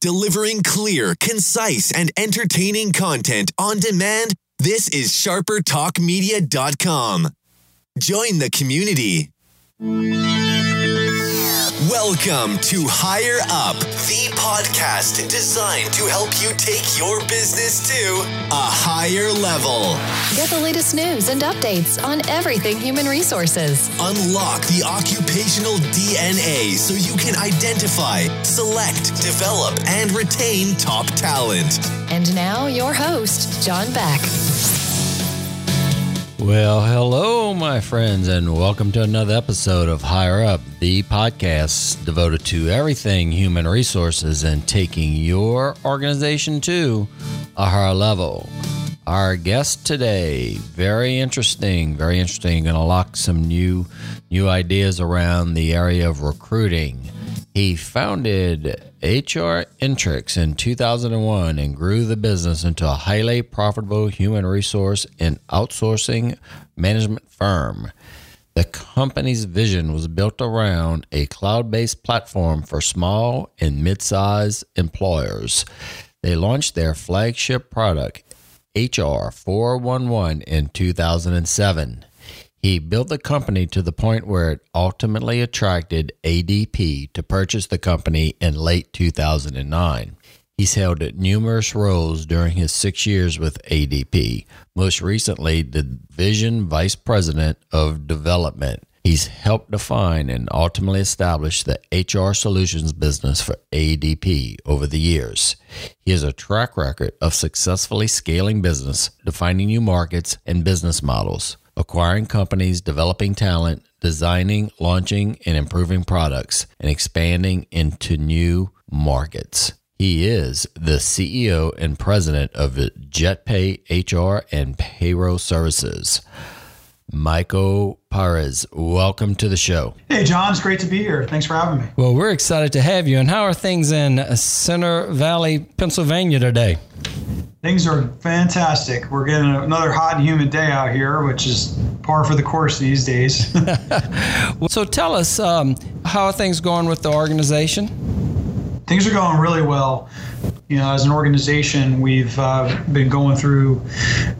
delivering clear, concise, and entertaining content on demand. This is sharpertalkmedia.com. Join the community. Welcome to Higher Up, the podcast designed to help you take your business to a higher level. Get the latest news and updates on everything human resources. Unlock the occupational DNA so you can identify, select, develop, and retain top talent. And now, your host, John Beck. Well, hello, my friends, and welcome to another episode of Higher Up, the podcast devoted to everything human resources and taking your organization to a higher level. Our guest today, very interesting, very interesting. Going to lock some new, new ideas around the area of recruiting. He founded HR Intrix in 2001 and grew the business into a highly profitable human resource and outsourcing management firm. The company's vision was built around a cloud based platform for small and mid sized employers. They launched their flagship product, HR 411, in 2007. He built the company to the point where it ultimately attracted ADP to purchase the company in late 2009. He's held numerous roles during his six years with ADP, most recently, the Division Vice President of Development. He's helped define and ultimately establish the HR solutions business for ADP over the years. He has a track record of successfully scaling business, defining new markets and business models acquiring companies, developing talent, designing, launching, and improving products, and expanding into new markets. He is the CEO and president of JetPay HR and Payroll Services. Michael Pires, welcome to the show. Hey, John, it's great to be here. Thanks for having me. Well, we're excited to have you. And how are things in Center Valley, Pennsylvania today? Things are fantastic. We're getting another hot and humid day out here, which is par for the course these days. so tell us, um, how are things going with the organization? Things are going really well. You know, as an organization, we've uh, been going through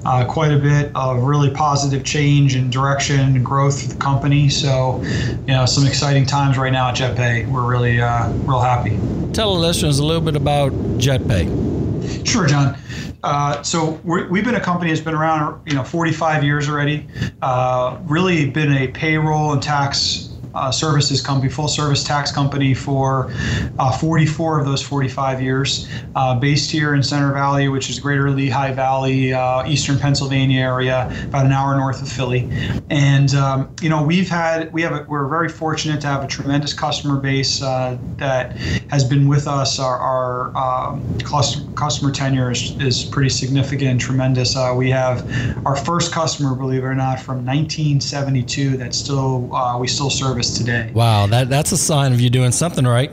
uh, quite a bit of really positive change and direction and growth for the company. So, you know, some exciting times right now at JetPay. We're really, uh, real happy. Tell the listeners a little bit about JetPay. Sure, John. Uh, so we have been a company that's been around, you know, 45 years already. Uh, really been a payroll and tax uh, services company, full service tax company for uh, 44 of those 45 years, uh, based here in Center Valley, which is Greater Lehigh Valley, uh, Eastern Pennsylvania area, about an hour north of Philly. And um, you know, we've had we have a, we're very fortunate to have a tremendous customer base uh, that has been with us. Our, our um, customer tenure is, is pretty significant and tremendous. We have our first customer, believe it or not, from 1972 that still we still service today. Wow, that, that's a sign of you doing something right.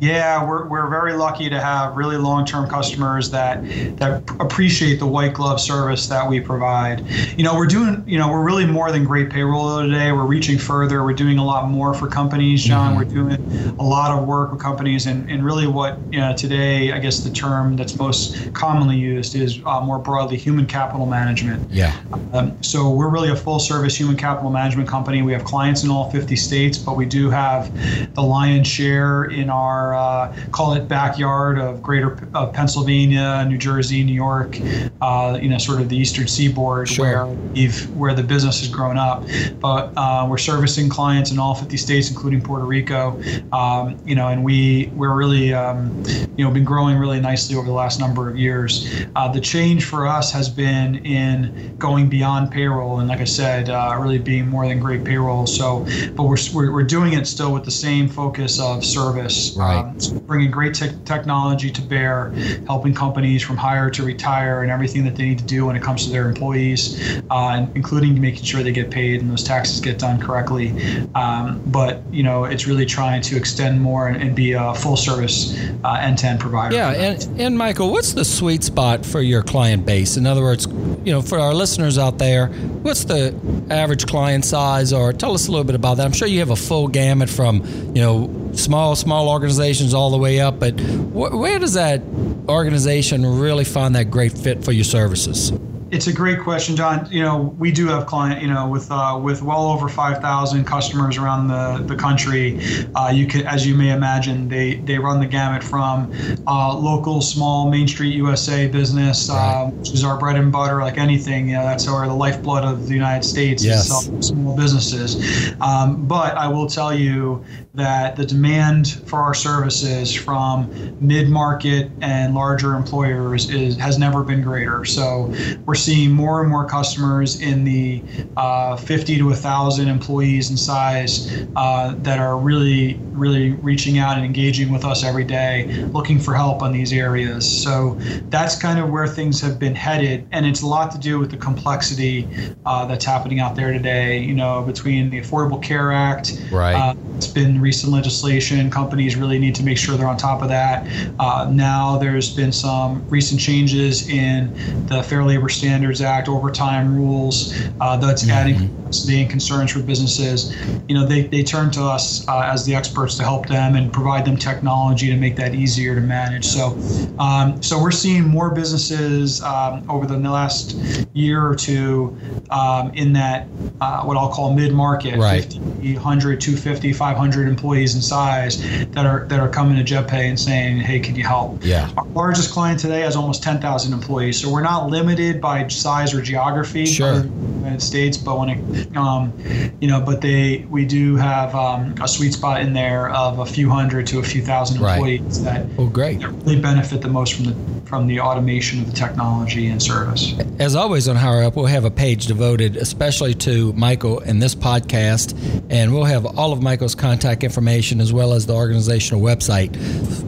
Yeah, we're, we're very lucky to have really long term customers that that appreciate the white glove service that we provide. You know, we're doing, you know, we're really more than great payroll today. We're reaching further. We're doing a lot more for companies, John. Mm-hmm. We're doing a lot of work with companies, and, and really what you know, today, I guess the term that's most commonly used is uh, more broadly human capital management. Yeah. Um, so we're really a full service human capital management company. We have clients in all 50 states states, but we do have the lion's share in our uh, call it backyard of greater of Pennsylvania, New Jersey, New York, uh, you know, sort of the eastern seaboard sure. where we've where the business has grown up. But uh, we're servicing clients in all 50 states, including Puerto Rico. Um, you know, and we we're really um, you know been growing really nicely over the last number of years. Uh, the change for us has been in going beyond payroll, and like I said, uh, really being more than great payroll. So, but we're we're, we're doing it still with the same focus of service, right. um, so bringing great te- technology to bear, helping companies from hire to retire and everything that they need to do when it comes to their employees, uh, including making sure they get paid and those taxes get done correctly. Um, but you know, it's really trying to extend more and, and be a full service end to content provider. Yeah, and, and Michael, what's the sweet spot for your client base? In other words, you know, for our listeners out there, what's the average client size? Or tell us a little bit about that. I'm sure you have a full gamut from, you know, small small organizations all the way up, but wh- where does that organization really find that great fit for your services? It's a great question, John. You know, we do have client, you know, with uh, with well over 5,000 customers around the, the country. Uh, you can, as you may imagine, they, they run the gamut from uh, local, small Main Street USA business, Right. which is our bread and butter, like anything. You know, that's our the lifeblood of the United States. is Yes. small- small businesses. Um, but I will tell you that the demand for our services from mid-market and larger employers is has never been greater. So we're seeing more and more customers in the uh, 50 to 1,000 employees in size uh, that are really, really reaching out and engaging with us every day, looking for help on these areas. So that's kind of where things have been headed, and it's a lot to do with the complexity uh, that's happening out there today. You know, between the Affordable Care Act, Right. uh, it's been recent legislation. Companies really need to make sure they're on top of that. Uh, now there's been some recent changes in the Fair Labor Standards Act, overtime rules uh, that's adding complexity and concerns for businesses. You know, they, they turn to us uh, as the experts to help them and provide them technology to make that easier to manage. So, um, so we're seeing more businesses um, over the last year or two um, in that uh, what I'll call mid-market, Right. 50, 100, 250, 500 employees in size that are that are coming to JetPay and saying, "Hey, can you help?" Yeah. Our largest client today has almost 10,000 employees, so we're not limited by size or geography. Sure. United States, but when it, um, you know, but they we do have um, a sweet spot in there of a few hundred to a few thousand Right. employees that Well, great. really benefit the most from the from the automation of the technology and service. As always on Higher Up, we'll have a page devoted especially to Michael and this podcast, and we'll have all of Michael's contact information as well as the organizational website.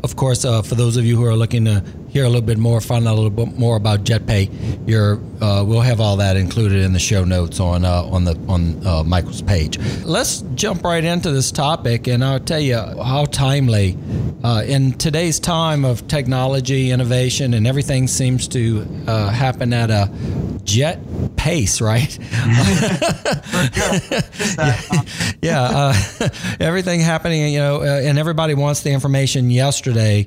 Of course, uh, for those of you who are looking to hear a little bit more, find out a little bit more about JetPay, your uh, we'll have all that included in the show notes on uh, on the on uh, Michael's page. Let's jump right into this topic, and I'll tell you how timely uh, in today's time of technology, innovation, and everything seems to uh, happen at a jet pace, right? yeah, uh, everything happening, you know, uh, and everybody wants the information yesterday.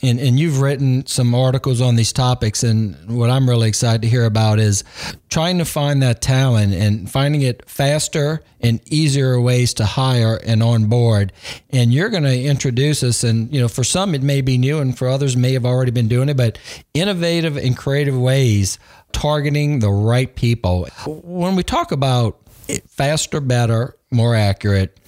And, and you've written some articles on these topics, and what I'm really excited to hear about is trying to find that talent and finding it faster and easier ways to hire and onboard. And you're going to introduce us, and you know, for some it may be new, and for others may have already been doing it, but innovative and creative ways targeting the right people. When we talk about faster, better, more accurate,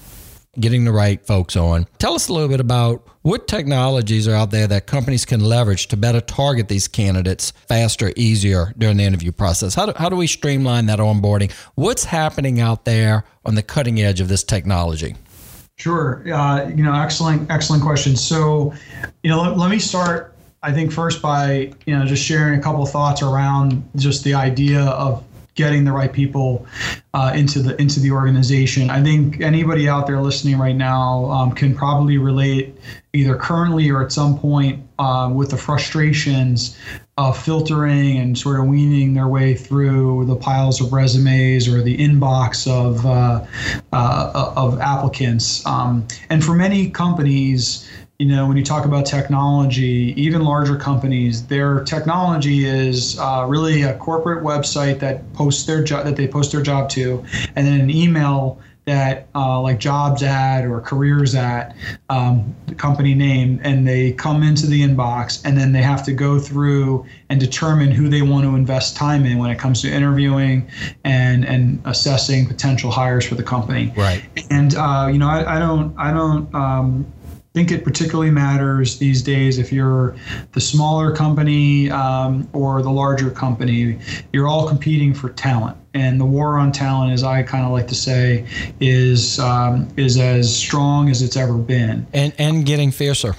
getting the right folks on. Tell us a little bit about what technologies are out there that companies can leverage to better target these candidates faster, easier during the interview process. How do, how do we streamline that onboarding? What's happening out there on the cutting edge of this technology? Sure. Uh, you know, excellent, excellent question. So, you know, let, let me start. I think first by you know just sharing a couple thoughts around just the idea of getting the right people uh, into the into the organization. I think anybody out there listening right now um, can probably relate either currently or at some point uh, with the frustrations of filtering and sort of weaning their way through the piles of resumes or the inbox of uh, uh, of applicants. Um, and for many companies, you know, when you talk about technology, even larger companies, their technology is uh, really a corporate website that posts their job that they post their job to, and then an email that uh, like jobs at or careers at um, the company name and they come into the inbox and then they have to go through and determine who they want to invest time in when it comes to interviewing and and assessing potential hires for the company Right. and uh, you know I, I don't I don't um, think it particularly matters these days if you're the smaller company um, or the larger company. You're all competing for talent, and the war on talent, as I kind of like to say, is um, is as strong as it's ever been And and getting fiercer.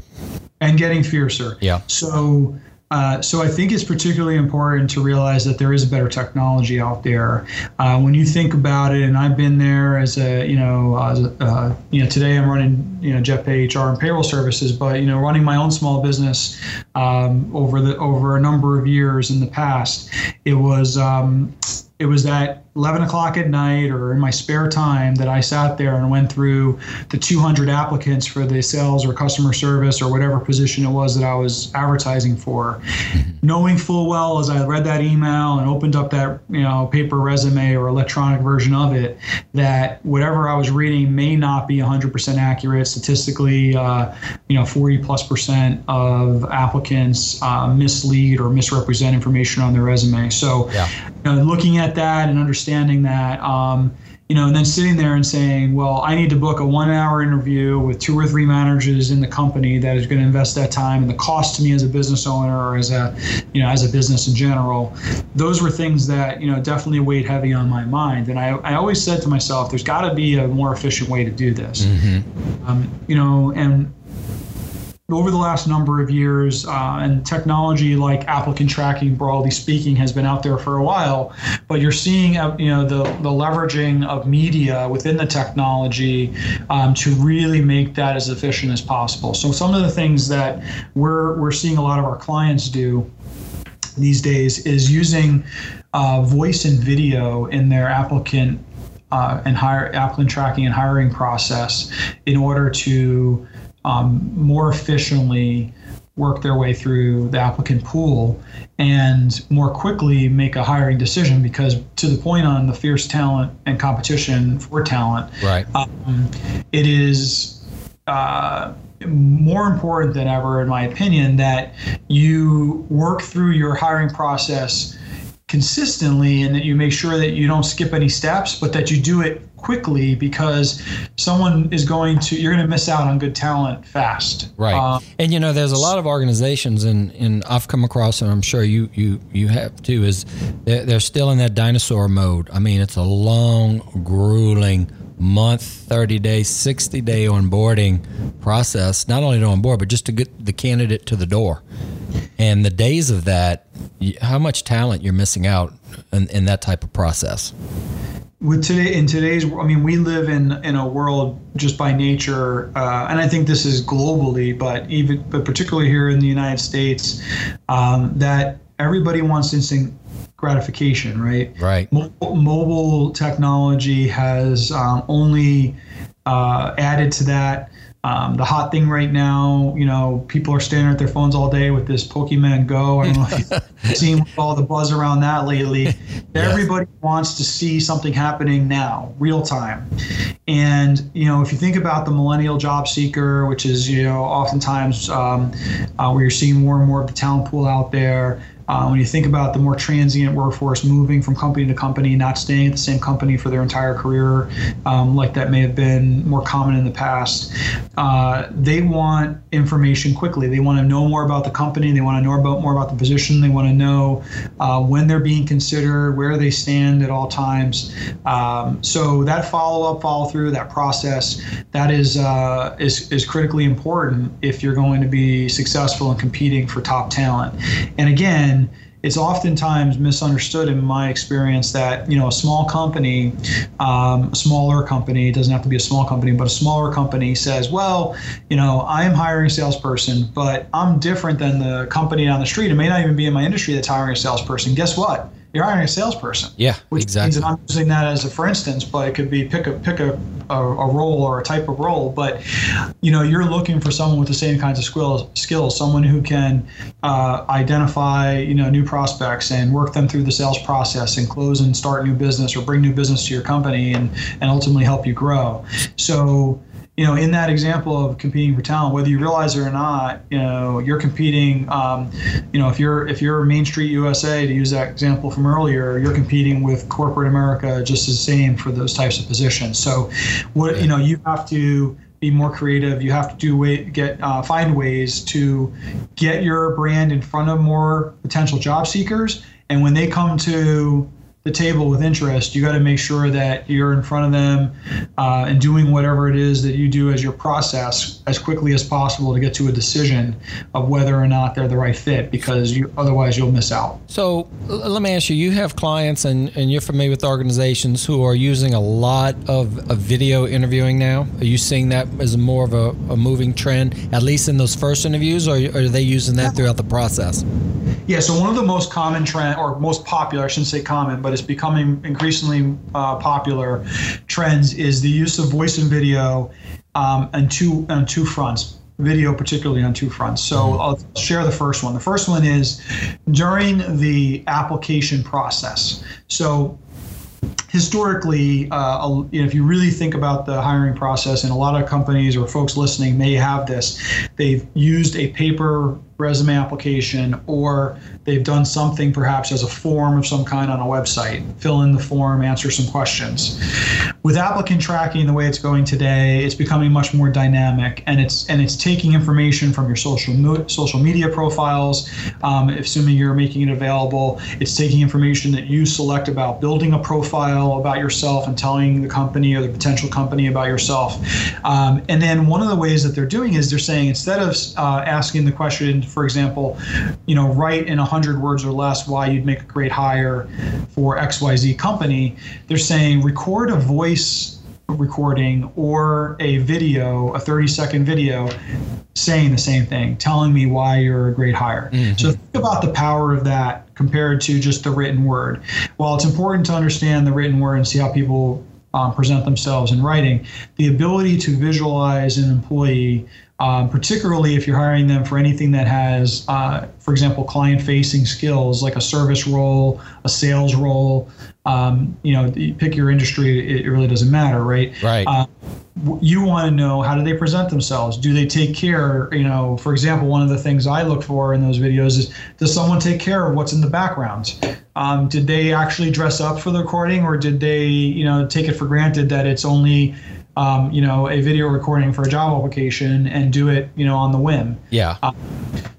and getting fiercer. Yeah. So Uh, so I think it's particularly important to realize that there is better technology out there. Uh, when you think about it, and I've been there as a, you know, uh, you know, today I'm running, you know, JetPay HR and payroll services, but you know, running my own small business um, over the over a number of years in the past, it was. Um, it was at 11 o'clock at night or in my spare time that I sat there and went through the 200 applicants for the sales or customer service or whatever position it was that I was advertising for, knowing full well as I read that email and opened up that you know paper resume or electronic version of it that whatever I was reading may not be 100% accurate statistically. Uh, you know, 40 plus percent of applicants uh, mislead or misrepresent information on their resume. So, yeah. you know, looking at that and understanding that, um, you know, and then sitting there and saying, well, I need to book a one hour interview with two or three managers in the company that is going to invest that time and the cost to me as a business owner or as a, you know, as a business in general. Those were things that, you know, definitely weighed heavy on my mind. And I, I always said to myself, there's got to be a more efficient way to do this. Mm-hmm. Um, you know, and over the last number of years, uh, and technology like applicant tracking, broadly speaking, has been out there for a while. But you're seeing, uh, you know, the the leveraging of media within the technology um, to really make that as efficient as possible. So some of the things that we're we're seeing a lot of our clients do these days is using uh, voice and video in their applicant uh, and hire applicant tracking and hiring process in order to um, more efficiently work their way through the applicant pool and more quickly make a hiring decision because to the point on the fierce talent and competition for talent right. um, it is uh, more important than ever in my opinion that you work through your hiring process consistently and that you make sure that you don't skip any steps but that you do it quickly because someone is going to you're going to miss out on good talent fast. Right. Um, and you know there's a lot of organizations and and i've come across and i'm sure you you you have too is they're, they're still in that dinosaur mode. I mean it's a long grueling month 30 day 60 day onboarding process. Not only to onboard but just to get the candidate to the door. And the days of that how much talent you're missing out in, in that type of process with today in today's i mean we live in in a world just by nature uh, and i think this is globally but even but particularly here in the united states um, that everybody wants instant gratification right? Right. Mobile, mobile technology has um, only uh, added to that. Um, the hot thing right now, you know, people are staring at their phones all day with this Pokemon Go. I don't know you've all the buzz around that lately. Everybody wants to see something happening now, real time. And, you know, if you think about the millennial job seeker, which is, you know, oftentimes um, uh, where you're seeing more and more of the talent pool out there, uh, when you think about the more transient workforce moving from company to company, not staying at the same company for their entire career, um, like that may have been more common in the past, uh, they want information quickly. They want to know more about the company. They want to know about more about the position. They want to know uh, when they're being considered, where they stand at all times. Um, so that follow up, follow through, that process, that is uh, is is critically important if you're going to be successful in competing for top talent. And again it's oftentimes misunderstood in my experience that you know a small company, um, a smaller company doesn't have to be a small company, but a smaller company says, well, you know, I am hiring a salesperson, but I'm different than the company on the street. It may not even be in my industry that's hiring a salesperson. Guess what? You're hiring a salesperson. Yeah, which exactly. Means, I'm using that as a for instance, but it could be pick a pick a, a, a, role or a type of role. But you know, you're looking for someone with the same kinds of skills, skills someone who can uh, identify you know new prospects and work them through the sales process and close and start new business or bring new business to your company and and ultimately help you grow. So you know, in that example of competing for talent, whether you realize it or not, you know, you're competing. Um, you know, if you're if you're Main Street USA, to use that example from earlier, you're competing with corporate America just the same for those types of positions. So, what you know, you have to be more creative. You have to do way, get uh, find ways to get your brand in front of more potential job seekers, and when they come to the table with interest, you got to make sure that you're in front of them uh, and doing whatever it is that you do as your process as quickly as possible to get to a decision of whether or not they're the right fit because you otherwise you'll miss out. So let me ask you: You have clients and, and you're familiar with organizations who are using a lot of, of video interviewing now. Are you seeing that as more of a, a moving trend, at least in those first interviews, or are they using that throughout the process? Yeah, so one of the most common trend, or most popular, I shouldn't say common, but it's becoming increasingly uh, popular trends is the use of voice and video um, on two on two fronts. Video, particularly on two fronts. So mm-hmm. I'll share the first one. The first one is during the application process. So historically, uh, if you really think about the hiring process, and a lot of companies or folks listening may have this, they've used a paper resume application or they've done something perhaps as a form of some kind on a website. Fill in the form answer some questions. With applicant tracking the way it's going today it's becoming much more dynamic and it's and it's taking information from your social social media profiles um, assuming you're making it available. It's taking information that you select about building a profile about yourself and telling the company or the potential company about yourself. Um, and then one of the ways that they're doing is they're saying instead of uh, asking the question for example, you know, write in 100 words or less why you'd make a great hire for XYZ company, they're saying record a voice recording or a video, a 30 second video saying the same thing, telling me why you're a great hire. Mm-hmm. So think about the power of that compared to just the written word. While it's important to understand the written word and see how people um, present themselves in writing, the ability to visualize an employee um, particularly if you're hiring them for anything that has, uh, for example, client-facing skills like a service role, a sales role. Um, you know, you pick your industry; it, really doesn't matter, right? Right. Uh, you want to know how do they present themselves? Do they take care? You know, for example, one of the things I look for in those videos is does someone take care of what's in the background? Um, did they actually dress up for the recording, or did they, you know, take it for granted that it's only um, you know, a video recording for a job application and do it, you know, on the whim. Yeah. Um,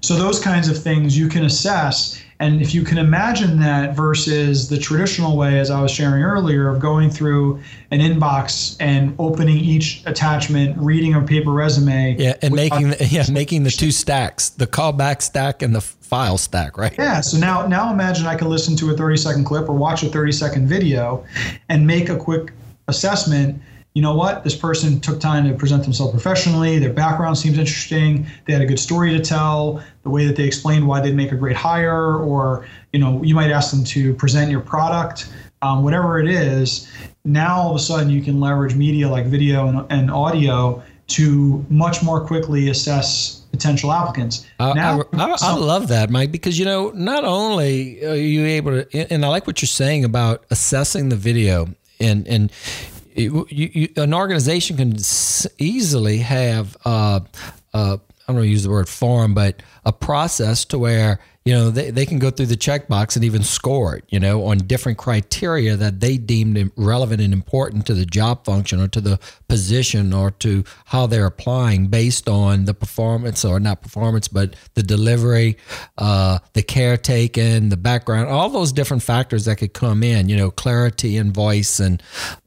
so those kinds of things you can assess. And if you can imagine that versus the traditional way, as I was sharing earlier, of going through an inbox and opening each attachment, reading a paper resume. Yeah, and making the, yeah making the two stacks, the callback stack and the file stack, right? Yeah. So now now imagine I can listen to a 30 second clip or watch a 30 second video, and make a quick assessment you know what, this person took time to present themselves professionally. Their background seems interesting. They had a good story to tell. The way that they explained why they'd make a great hire, or you know, you might ask them to present your product, um, whatever it is. Now all of a sudden, you can leverage media like video and, and audio to much more quickly assess potential applicants. Uh, now, I, I, I, love that, Mike, because you know not only are you able to, and I like what you're saying about assessing the video and and you, you, an organization can easily have uh, uh, I don't want to use the word form, but a process to where you know they, they can go through the checkbox and even score it you know on different criteria that they deemed relevant and important to the job function or to the position or to how they're applying based on the performance or not performance but the delivery uh, the care taken the background all those different factors that could come in you know clarity and voice and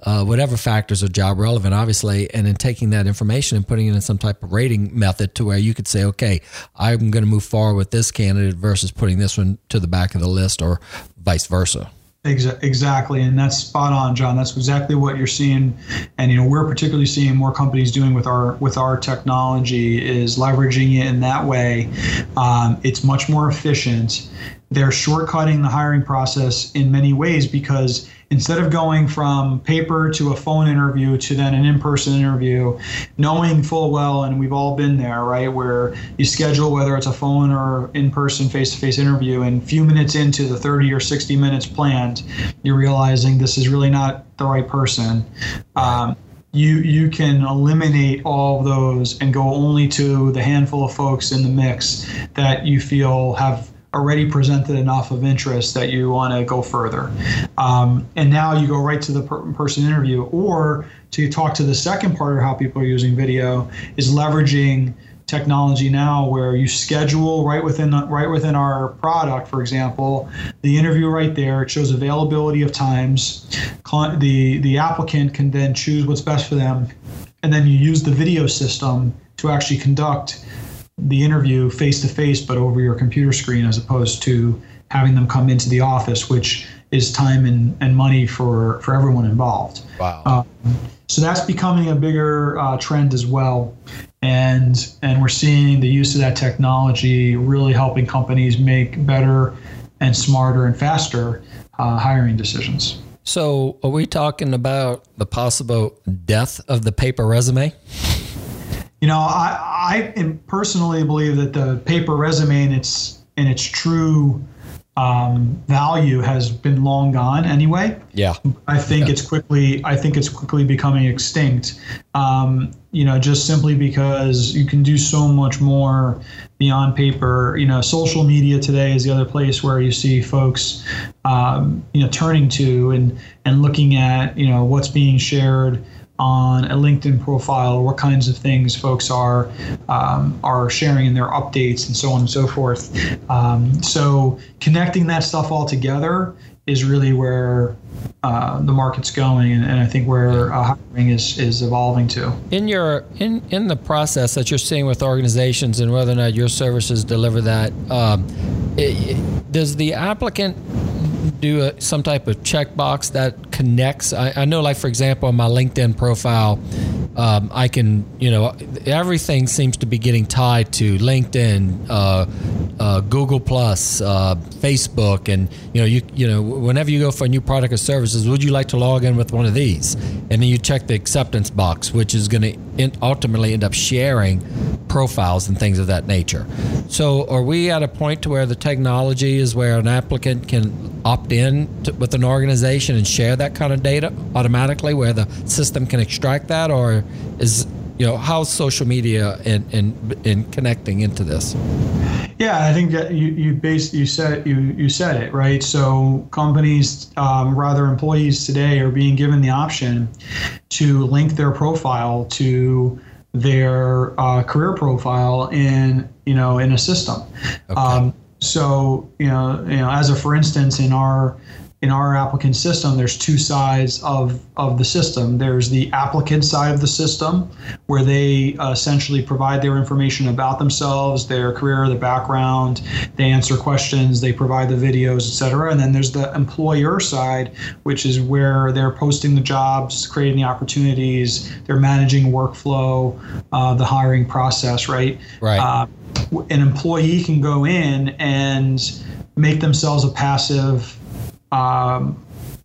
uh, whatever factors are job relevant obviously and then taking that information and putting it in some type of rating method to where you could say okay i'm going to move forward with this candidate versus versus putting this one to the back of the list or vice versa. Exactly, and that's spot on, John. That's exactly what you're seeing, and you know we're particularly seeing more companies doing with our with our technology is leveraging it in that way. Um, it's much more efficient. They're shortcutting the hiring process in many ways because instead of going from paper to a phone interview to then an in-person interview knowing full well and we've all been there right where you schedule whether it's a phone or in-person face-to-face interview and a few minutes into the 30 or 60 minutes planned you're realizing this is really not the right person. Um, you you can eliminate all those and go only to the handful of folks in the mix that you feel have already presented enough of interest that you want to go further. Um, and now you go right to the per- person interview, or to talk to the second part of how people are using video is leveraging technology now where you schedule right within right within our product, for example, the interview right there. It shows availability of times. The the applicant can then choose what's best for them, and then you use the video system to actually conduct the interview face to face, but over your computer screen, as opposed to having them come into the office, which is time and, and money for, for everyone involved. Wow. Um, so that's becoming a bigger uh, trend as well, and and we're seeing the use of that technology really helping companies make better and smarter and faster uh, hiring decisions. So, are we talking about the possible death of the paper resume? You know, I, I personally believe that the paper resume in its in its true um, value has been long gone anyway. Yeah, I think yeah. it's quickly. I think it's quickly becoming extinct. Um, you know, just simply because you can do so much more beyond paper. You know, social media today is the other place where you see folks, um, you know, turning to and and looking at you know what's being shared on a LinkedIn profile, what kinds of things folks are um, are sharing in their updates, and so on and so forth. Um, so connecting that stuff all together is really where uh, the market's going, and, and I think where uh, hiring is is evolving to. In your in in the process that you're seeing with organizations and whether or not your services deliver that, um, it, does the applicant do a, some type of checkbox that connects? I, I, know, like for example, on my LinkedIn profile, um, I can, you know, everything seems to be getting tied to LinkedIn, uh, uh, Google Plus, uh, Facebook, and you know, you you know, whenever you go for a new product or services, would you like to log in with one of these? And then you check the acceptance box, which is going to ultimately end up sharing profiles and things of that nature. So, are we at a point to where the technology is where an applicant can opt in to, with an organization and share that kind of data automatically, where the system can extract that, or is you know how's social media and in, in connecting into this? Yeah, I think that you you based you said you you said it right. So companies, um, rather employees today, are being given the option to link their profile to their uh, career profile in you know in a system. Okay. Um, so you know you know as a for instance in our in our applicant system, there's two sides of, of the system. There's the applicant side of the system, where they uh, essentially provide their information about themselves, their career, their background. They answer questions, they provide the videos, etc. And then there's the employer side, which is where they're posting the jobs, creating the opportunities, they're managing workflow, uh, the hiring process, right? Right. Uh, an employee can go in and make themselves a passive um,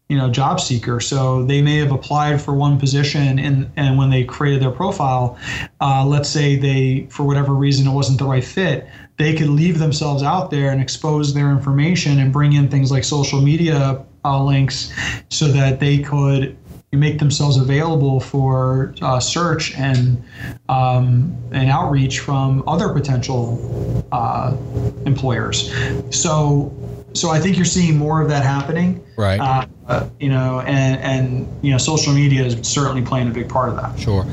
you know job seeker. So they may have applied for one position and and when they created their profile uh, let's say they for whatever reason it wasn't the right fit they could leave themselves out there and expose their information and bring in things like social media uh, links so that they could make themselves available for uh, search and um, and outreach from other potential uh, employers. So so I think you're seeing more of that happening. Right. Uh, you know, and and you know, social media is certainly playing a big part of that. Sure.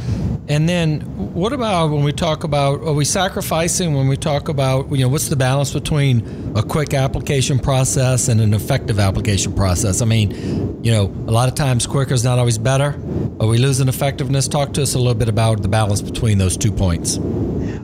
And then, what about when we talk about are we sacrificing when we talk about you know what's the balance between a quick application process and an effective application process? I mean, you know, a lot of times quicker is not always better. Are we losing effectiveness? Talk to us a little bit about the balance between those two points.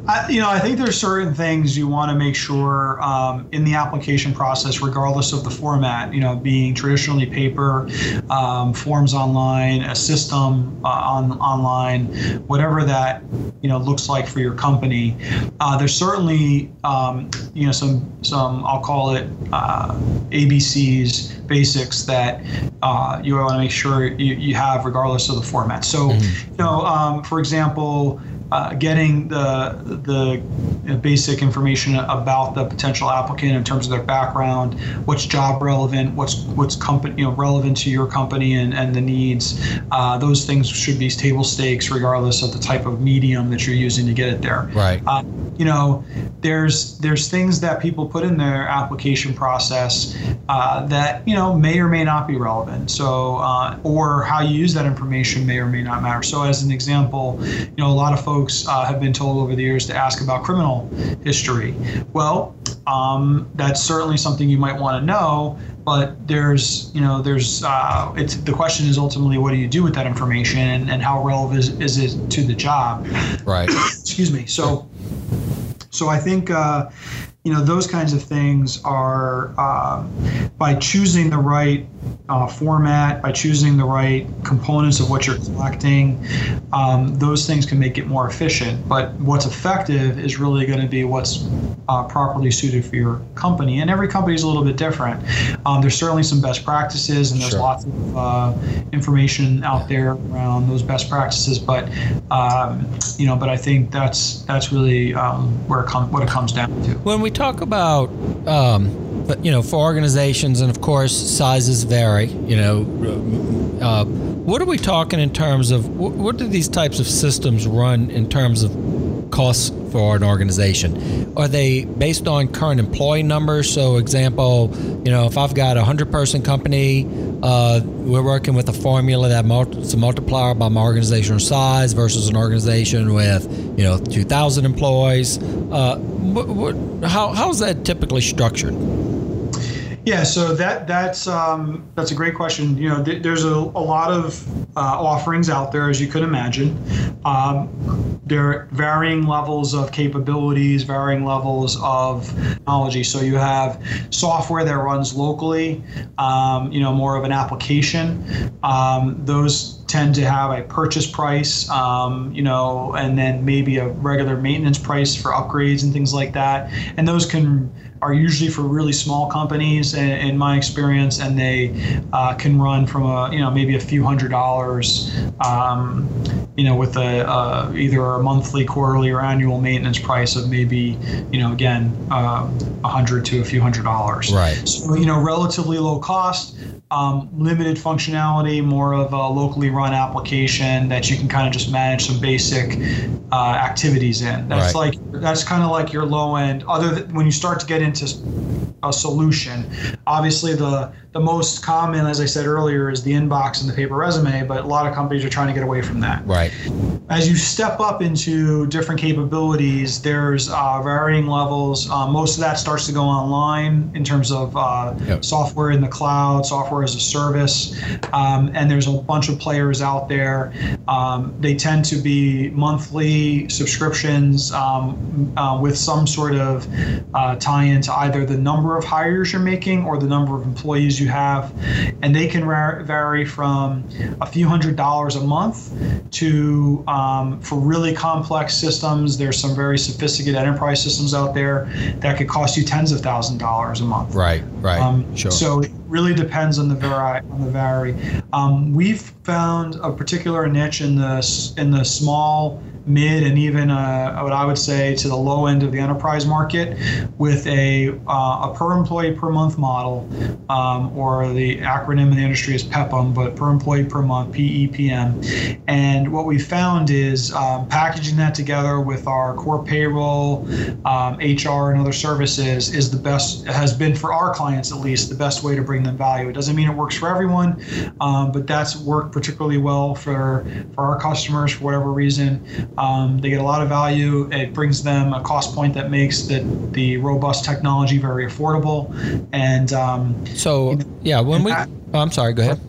I, you know, I think there's certain things you want to make sure um, in the application process, regardless of the format. You know, being traditionally paper, um, forms online, a system uh, on online, whatever that you know looks like for your company. Uh, there's certainly um, you know some some I'll call it uh, ABCs basics that uh, you want to make sure you, you have regardless of the format. So, mm-hmm. you know, um, for example uh, getting the the basic information about the potential applicant in terms of their background, what's job relevant, what's what's company you know relevant to your company and, and the needs. Uh, those things should be table stakes regardless of the type of medium that you're using to get it there. Right. Uh, you know, there's there's things that people put in their application process uh, that you know may or may not be relevant. So, uh, or how you use that information may or may not matter. So, as an example, you know, a lot of folks uh, have been told over the years to ask about criminal history. Well, um, that's certainly something you might want to know. But there's, you know, there's, uh, it's the question is ultimately what do you do with that information and, and how relevant is, is it to the job? Right. Excuse me. So, so I think, uh, you know, those kinds of things are um, by choosing the right uh, format, by choosing the right components of what you're collecting, um, those things can make it more efficient. But what's effective is really going to be what's uh, properly suited for your company. And every company is a little bit different. Um, there's certainly some best practices, and there's Sure. lots of uh, information out there around those best practices. But um, you know, but I think that's that's really um, where it com- what it comes down to. When we talk about, um, you know, for organizations, and of course sizes vary. You know, uh, what are we talking in terms of wh- what do these types of systems run in terms of costs for an organization? Are they based on current employee numbers? So, example, you know, if I've got a hundred person company, uh, we're working with a formula that it's a multiplier by my organizational size versus an organization with you know two thousand employees. Uh, what, what, how how's that typically structured? Yeah, so that that's um, that's a great question. You know, th- there's a, a lot of uh, offerings out there, as you could imagine. Um, there are varying levels of capabilities, varying levels of technology. So you have software that runs locally, um, you know, more of an application. Um, those tend to have a purchase price, um, you know, and then maybe a regular maintenance price for upgrades and things like that. And those can are usually for really small companies in, in my experience and they uh, can run from a you know maybe a few hundred dollars um, you know with a uh, either a monthly quarterly or annual maintenance price of maybe you know again uh, a hundred to a few hundred dollars Right. so you know relatively low cost um, limited functionality more of a locally run application that you can kind of just manage some basic uh, activities in that's Right. like that's kind of like your low end other than when you start to get into a solution obviously the the most common as i said earlier is the inbox and the paper resume but a lot of companies are trying to get away from that Right. as you step up into different capabilities, there's uh, varying levels. Uh, most of that starts to go online in terms of uh, Yep. software in the cloud, software as a service, um, and there's a bunch of players out there. Um, they tend to be monthly subscriptions um, uh, with some sort of uh, tie-in to either the number of hires you're making or the number of employees you have, and they can vary from a few hundred dollars a month to um, for really complex systems. There's some very sophisticated enterprise systems out there that could cost you tens of thousands of dollars a month. Right. Right. Um, sure. So it really depends on the vari on the vary. Um, we've found a particular niche in the in the small, mid, and even uh, what I would say to the low end of the enterprise market, with a uh, a per employee per month model, um, or the acronym in the industry is PEPM, but per employee per month (PEPM). And what we found is um, packaging that together with our core payroll, um, HR, and other services is the best. Has been for our clients at least the best way to bring them value. It doesn't mean it works for everyone, um, but that's worked particularly well for for our customers for whatever reason. Um, they get a lot of value. It brings them a cost point that makes the the robust technology very affordable. And um, so yeah, when we. I- Oh, I'm sorry. Go ahead.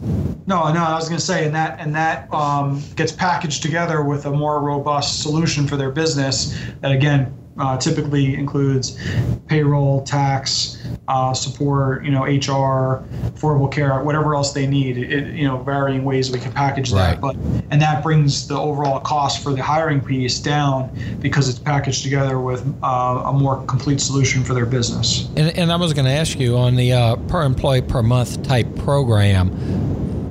no, no, I was going to say, and that and that um, gets packaged together with a more robust solution for their business. That again, uh, typically includes payroll, tax, uh, support, you know, HR, affordable care, whatever else they need. It, you know, varying ways we can package Right. that. But and that brings the overall cost for the hiring piece down because it's packaged together with uh, a more complete solution for their business. And, and I was going to ask you on the uh, per employee per month type program,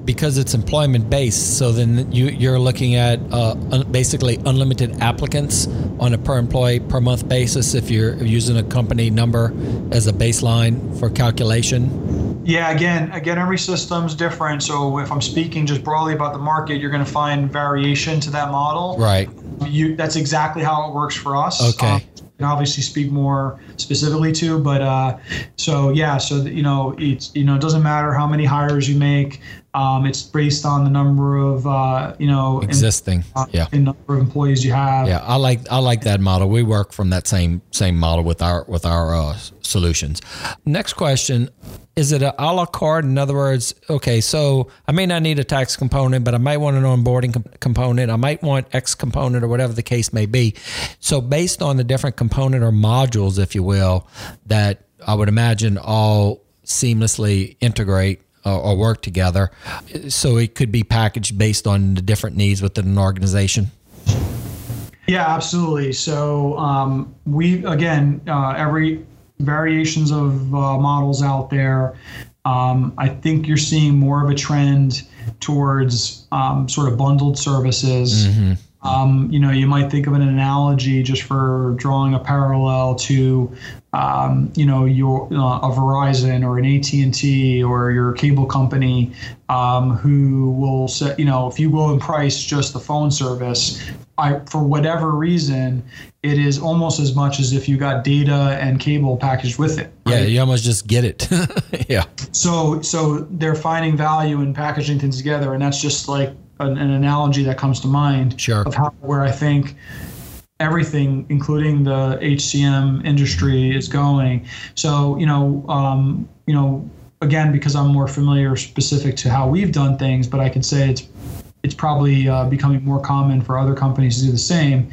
because it's employment based. So then you, you're looking at uh, un- basically unlimited applicants on a per employee per month basis if you're using a company number as a baseline for calculation. Yeah, again, again, every system's different. So if I'm speaking just broadly about the market, you're going to find variation to that model. Right. You, that's exactly how it works for us. Okay. Um, and obviously speak more specifically to, but uh, so yeah, so you know, it's you know, it doesn't matter how many hires you make. Um, it's based on the number of uh, you know Existing. uh, Yeah. number of employees you have. Yeah, I like I like that model. We work from that same same model with our with our uh, solutions. Next question: Is it a a la carte? In other words, okay, so I may not need a tax component, but I might want an onboarding com- component. I might want X component or whatever the case may be. So based on the different component or modules, if you will, that I would imagine all seamlessly integrate or, or work together. So it could be packaged based on the different needs within an organization. Yeah, absolutely. So um, we again, uh, every variations of uh, models out there. Um, I think you're seeing more of a trend towards um, sort of bundled services. Um, you know, you might think of an analogy just for drawing a parallel to, um, you know, your uh, a Verizon or an AT and T or your cable company, um, who will say, you know, if you go and price just the phone service, I for whatever reason, it is almost as much as if you got data and cable packaged with it. Yeah, you almost just get it. yeah. So so they're finding value in packaging things together, and that's just like an, an analogy that comes to mind Sure. of how where I think everything, including the HCM industry, is going. So you know, um, you know, again, because I'm more familiar specific to how we've done things, but I can say it's it's probably uh, becoming more common for other companies to do the same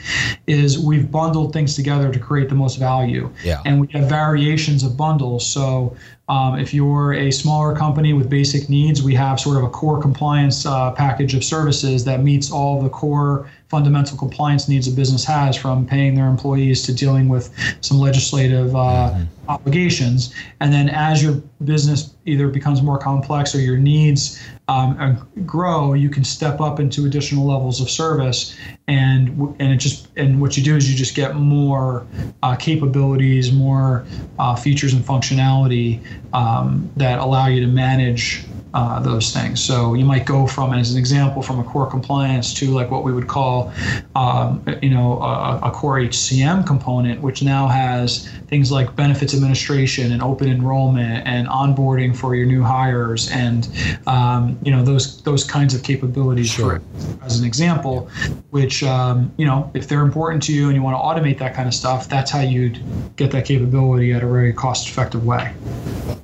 is we've bundled things together to create the most value Yeah. and we have variations of bundles so um, if you're a smaller company with basic needs we have sort of a core compliance uh, package of services that meets all the core fundamental compliance needs a business has from paying their employees to dealing with some legislative uh, obligations. And then as your business either becomes more complex or your needs um, uh, grow, you can step up into additional levels of service, and and it just and what you do is you just get more uh, capabilities, more uh, features and functionality um, that allow you to manage uh, those things. So you might go from, as an example, from a core compliance to like what we would call, um, you know, a, a core HCM component, which now has things like benefits administration and open enrollment and onboarding for your new hires and um, you know those those kinds of capabilities. Sure. For, as an example, which um, you know if they're important to you and you want to automate that kind of stuff, that's how you'd get that capability at a very cost-effective way.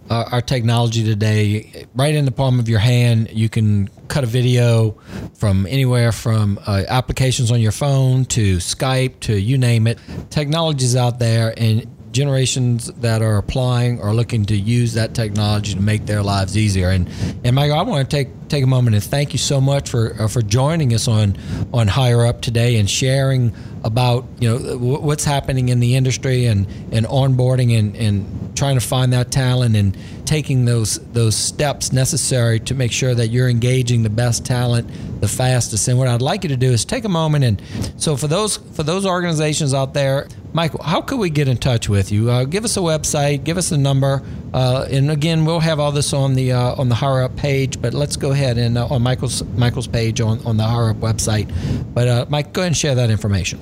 uh, our technology today, right in the palm of your hand, you can cut a video from anywhere from uh, applications on your phone to Skype to you name it. Technology's out there, and generations that are applying are looking to use that technology to make their lives easier. And and Michael, I want to take take a moment and thank you so much for uh, for joining us on on Higher Up today and sharing about you know wh- what's happening in the industry and and onboarding and and trying to find that talent and taking those those steps necessary to make sure that you're engaging the best talent the fastest. And what I'd like you to do is take a moment and so for those for those organizations out there Michael how could we get in touch with you uh, give us a website give us a number uh, and again we'll have all this on the uh, on the Up page but let's go ahead and uh, on Michael's Michael's page on, on the Up website but uh, Mike go ahead and share that information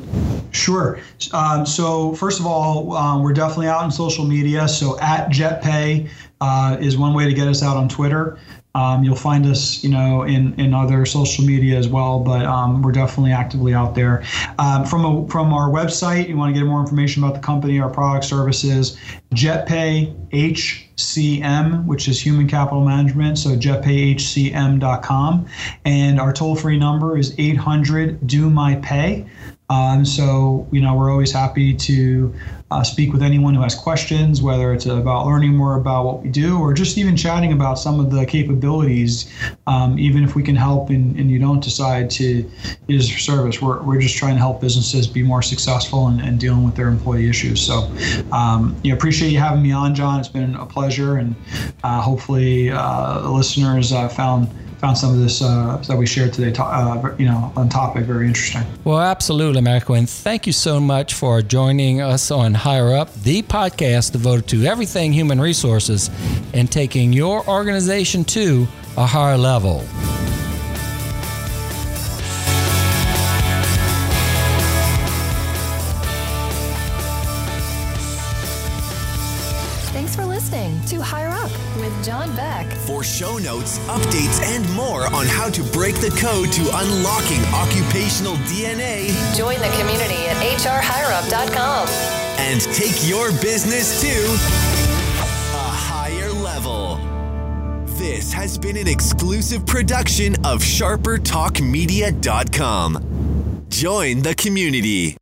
Sure. Um, so first of all, um, we're definitely out on social media. So at JetPay uh, is one way to get us out on Twitter. Um, you'll find us, you know, in, in other social media as well, but um, we're definitely actively out there. Um, from a, from our website, you want to get more information about the company, our product services, JetPay HCM, which is Human Capital Management, so jetpayhcm.com, and our toll free number is 800 Do My Pay. Um, so, you know, we're always happy to uh, speak with anyone who has questions, whether it's about learning more about what we do or just even chatting about some of the capabilities. Um, even if we can help and, and you don't decide to use our service, we're, we're just trying to help businesses be more successful and, and dealing with their employee issues. So, um, you know, appreciate you having me on, John. It's been a pleasure, and uh, hopefully uh, listeners uh, found found some of this uh, that we shared today, to, uh, you know, on topic very interesting. Well, absolutely, Michael. And thank you so much for joining us on Higher Up, the podcast devoted to everything human resources and taking your organization to a higher level. Show notes, updates, and more on how to break the code to unlocking occupational DNA Join the community at hrhigherup.com. and take your business to a higher level. This has been an exclusive production of SharperTalkMedia.com. Join the community.